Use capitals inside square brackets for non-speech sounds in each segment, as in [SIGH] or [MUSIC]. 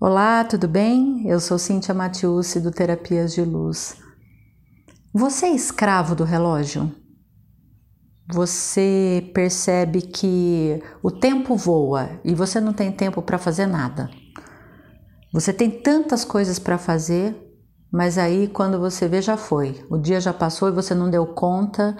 Olá, tudo bem? Eu sou Cíntia Matiusi do Terapias de Luz. Você é escravo do relógio? Você percebe que o tempo voa e você não tem tempo para fazer nada. Você tem tantas coisas para fazer, mas aí quando você vê já foi. O dia já passou e você não deu conta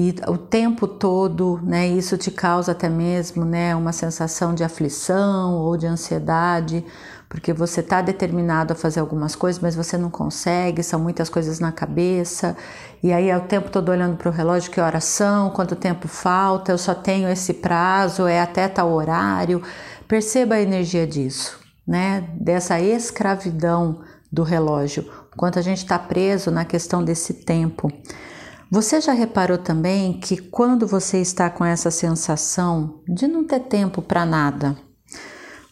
e o tempo todo, né, isso te causa até mesmo, né, uma sensação de aflição ou de ansiedade, porque você está determinado a fazer algumas coisas, mas você não consegue, são muitas coisas na cabeça, e aí é o tempo todo olhando para o relógio, que horas são, quanto tempo falta, eu só tenho esse prazo, é até tal horário. Perceba a energia disso, né, dessa escravidão do relógio, quanto a gente está preso na questão desse tempo. Você já reparou também que quando você está com essa sensação de não ter tempo para nada,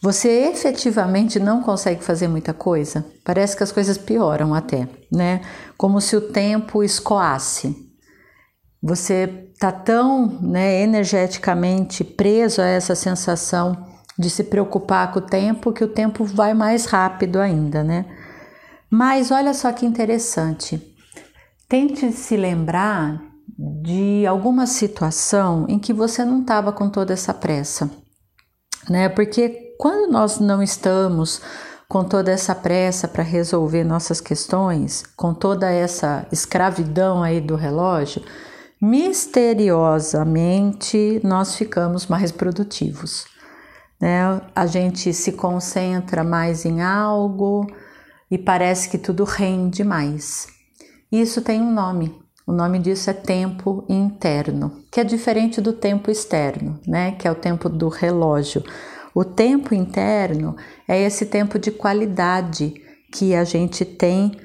você efetivamente não consegue fazer muita coisa? Parece que as coisas pioram até, né? Como se o tempo escoasse. Você está tão né, energeticamente preso a essa sensação de se preocupar com o tempo que o tempo vai mais rápido ainda, né? Mas olha só que interessante. Tente se lembrar de alguma situação em que você não estava com toda essa pressa, né? Porque quando nós não estamos com toda essa pressa para resolver nossas questões, com toda essa escravidão aí do relógio, misteriosamente nós ficamos mais produtivos. Né? A gente se concentra mais em algo e parece que tudo rende mais. Isso tem um nome. O nome disso é tempo interno, que é diferente do tempo externo, né? Que é o tempo do relógio. O tempo interno é esse tempo de qualidade que a gente tem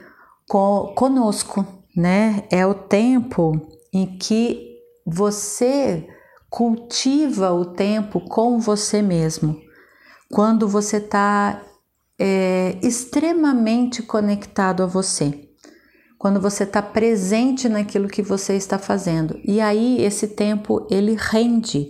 conosco, né? É o tempo em que você cultiva o tempo com você mesmo. Quando você está é, extremamente conectado a você quando você está presente naquilo que você está fazendo. E aí esse tempo ele rende.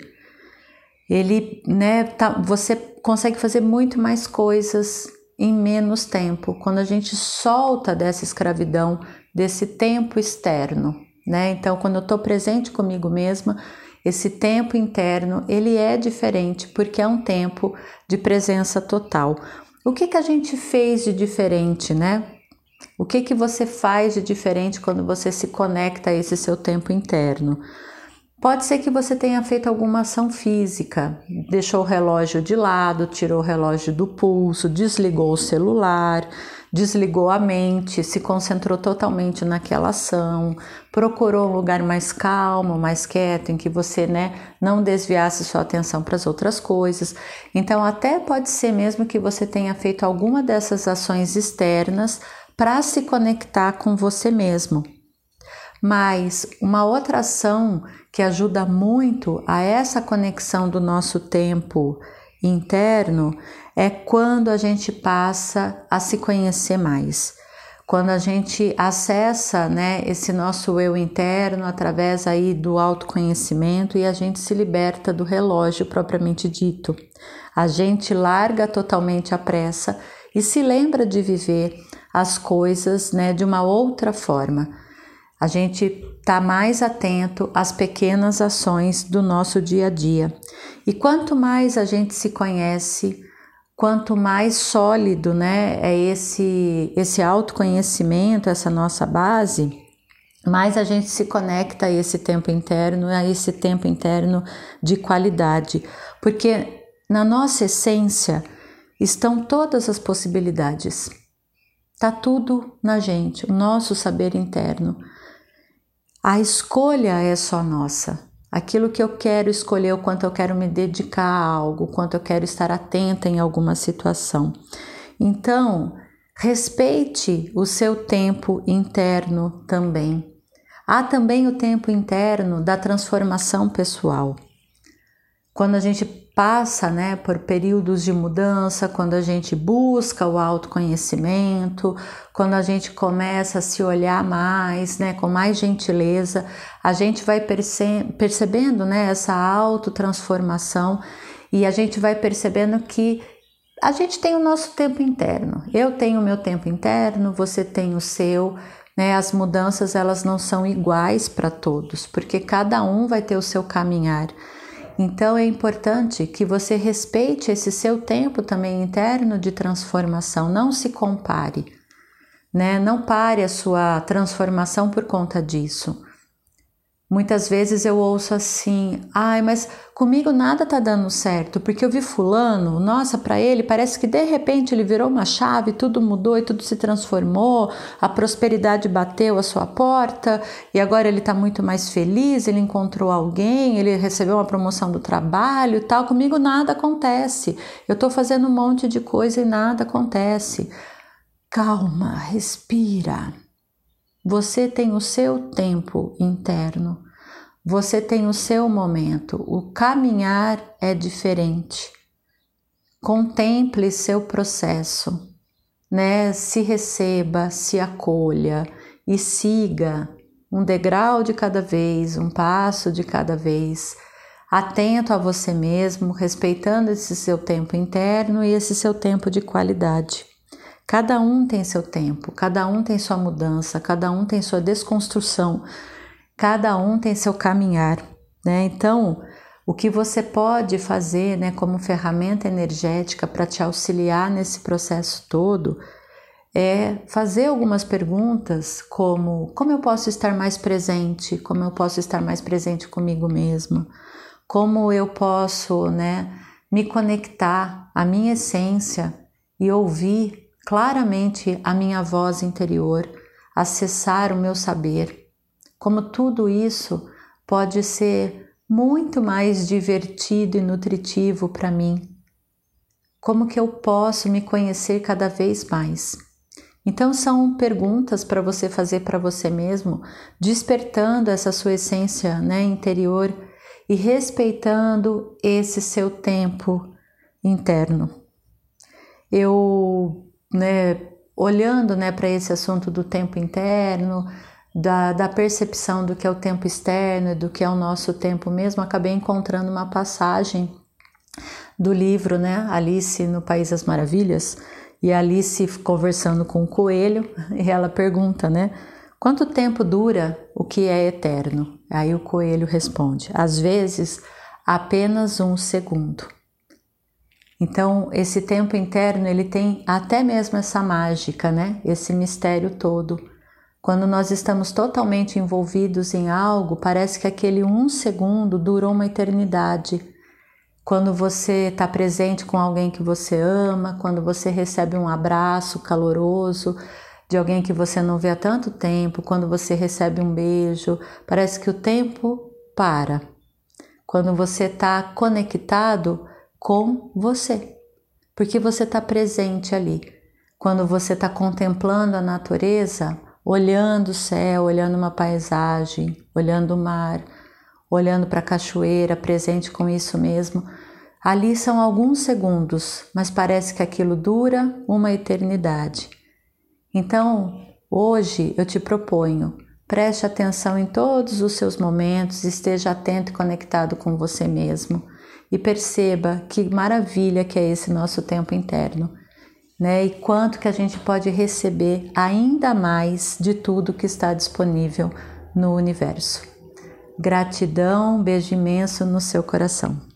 Ele, né, tá, você consegue fazer muito mais coisas em menos tempo. Quando a gente solta dessa escravidão, desse tempo externo, né? Então, quando eu estou presente comigo mesma, esse tempo interno ele é diferente porque é um tempo de presença total. O que que a gente fez de diferente, né? O que que você faz de diferente quando você se conecta a esse seu tempo interno? Pode ser que você tenha feito alguma ação física, deixou o relógio de lado, tirou o relógio do pulso, desligou o celular, desligou a mente, se concentrou totalmente naquela ação, procurou um lugar mais calmo, mais quieto, em que você né, não desviasse sua atenção para as outras coisas. Então, até pode ser mesmo que você tenha feito alguma dessas ações externas para se conectar com você mesmo. Mas uma outra ação que ajuda muito a essa conexão do nosso tempo interno é quando a gente passa a se conhecer mais. Quando a gente acessa, né, esse nosso eu interno através aí do autoconhecimento e a gente se liberta do relógio propriamente dito. A gente larga totalmente a pressa e se lembra de viver as coisas né, de uma outra forma. A gente está mais atento às pequenas ações do nosso dia a dia. E quanto mais a gente se conhece, quanto mais sólido né, é esse, esse autoconhecimento, essa nossa base, mais a gente se conecta a esse tempo interno, a esse tempo interno de qualidade. Porque na nossa essência estão todas as possibilidades. Está tudo na gente, o nosso saber interno. A escolha é só nossa. Aquilo que eu quero escolher, o quanto eu quero me dedicar a algo, o quanto eu quero estar atenta em alguma situação. Então, respeite o seu tempo interno também. Há também o tempo interno da transformação pessoal. Quando a gente passa né, por períodos de mudança, quando a gente busca o autoconhecimento, quando a gente começa a se olhar mais, né, com mais gentileza, a gente vai perce percebendo né, essa autotransformação e a gente vai percebendo que a gente tem o nosso tempo interno. Eu tenho o meu tempo interno, você tem o seu. Né? As mudanças elas não são iguais para todos, porque cada um vai ter o seu caminhar. Então é importante que você respeite esse seu tempo também interno de transformação. Não se compare, né? Não pare a sua transformação por conta disso. Muitas vezes eu ouço assim: ai, mas comigo nada tá dando certo, porque eu vi Fulano, nossa, para ele parece que de repente ele virou uma chave, tudo mudou e tudo se transformou, a prosperidade bateu a sua porta e agora ele tá muito mais feliz, ele encontrou alguém, ele recebeu uma promoção do trabalho e tal. Comigo nada acontece, eu tô fazendo um monte de coisa e nada acontece. Calma, respira. Você tem o seu tempo interno, você tem o seu momento, o caminhar é diferente. Contemple seu processo, né? Se receba, se acolha e siga um degrau de cada vez, um passo de cada vez, atento a você mesmo, respeitando esse seu tempo interno e esse seu tempo de qualidade. Cada um tem seu tempo, cada um tem sua mudança, cada um tem sua desconstrução, cada um tem seu caminhar, né? Então, o que você pode fazer, né, como ferramenta energética para te auxiliar nesse processo todo é fazer algumas perguntas como como eu posso estar mais presente, como eu posso estar mais presente comigo mesmo, como eu posso, né, me conectar à minha essência e ouvir claramente a minha voz interior, acessar o meu saber. Como tudo isso pode ser muito mais divertido e nutritivo para mim. Como que eu posso me conhecer cada vez mais? Então são perguntas para você fazer para você mesmo, despertando essa sua essência, né, interior e respeitando esse seu tempo interno. Eu né, olhando né, para esse assunto do tempo interno, da, da, percepção do que é o tempo externo, do que é o nosso tempo mesmo, acabei encontrando uma passagem do livro né, Alice no País das Maravilhas, e Alice conversando com o coelho, [LAUGHS] e ela pergunta, né? Quanto tempo dura o que é eterno? Aí o coelho responde: às vezes apenas um segundo. Então, esse tempo interno, ele tem até mesmo essa mágica, né? Esse mistério todo. Quando nós estamos totalmente envolvidos em algo, parece que aquele um segundo durou uma eternidade. Quando você está presente com alguém que você ama, quando você recebe um abraço caloroso de alguém que você não vê há tanto tempo, quando você recebe um beijo, parece que o tempo para. Quando você está conectado, com você, porque você está presente ali. Quando você está contemplando a natureza, olhando o céu, olhando uma paisagem, olhando o mar, olhando para a cachoeira, presente com isso mesmo, ali são alguns segundos, mas parece que aquilo dura uma eternidade. Então, hoje eu te proponho, preste atenção em todos os seus momentos, esteja atento e conectado com você mesmo e perceba que maravilha que é esse nosso tempo interno, né? E quanto que a gente pode receber ainda mais de tudo que está disponível no universo. Gratidão, beijo imenso no seu coração.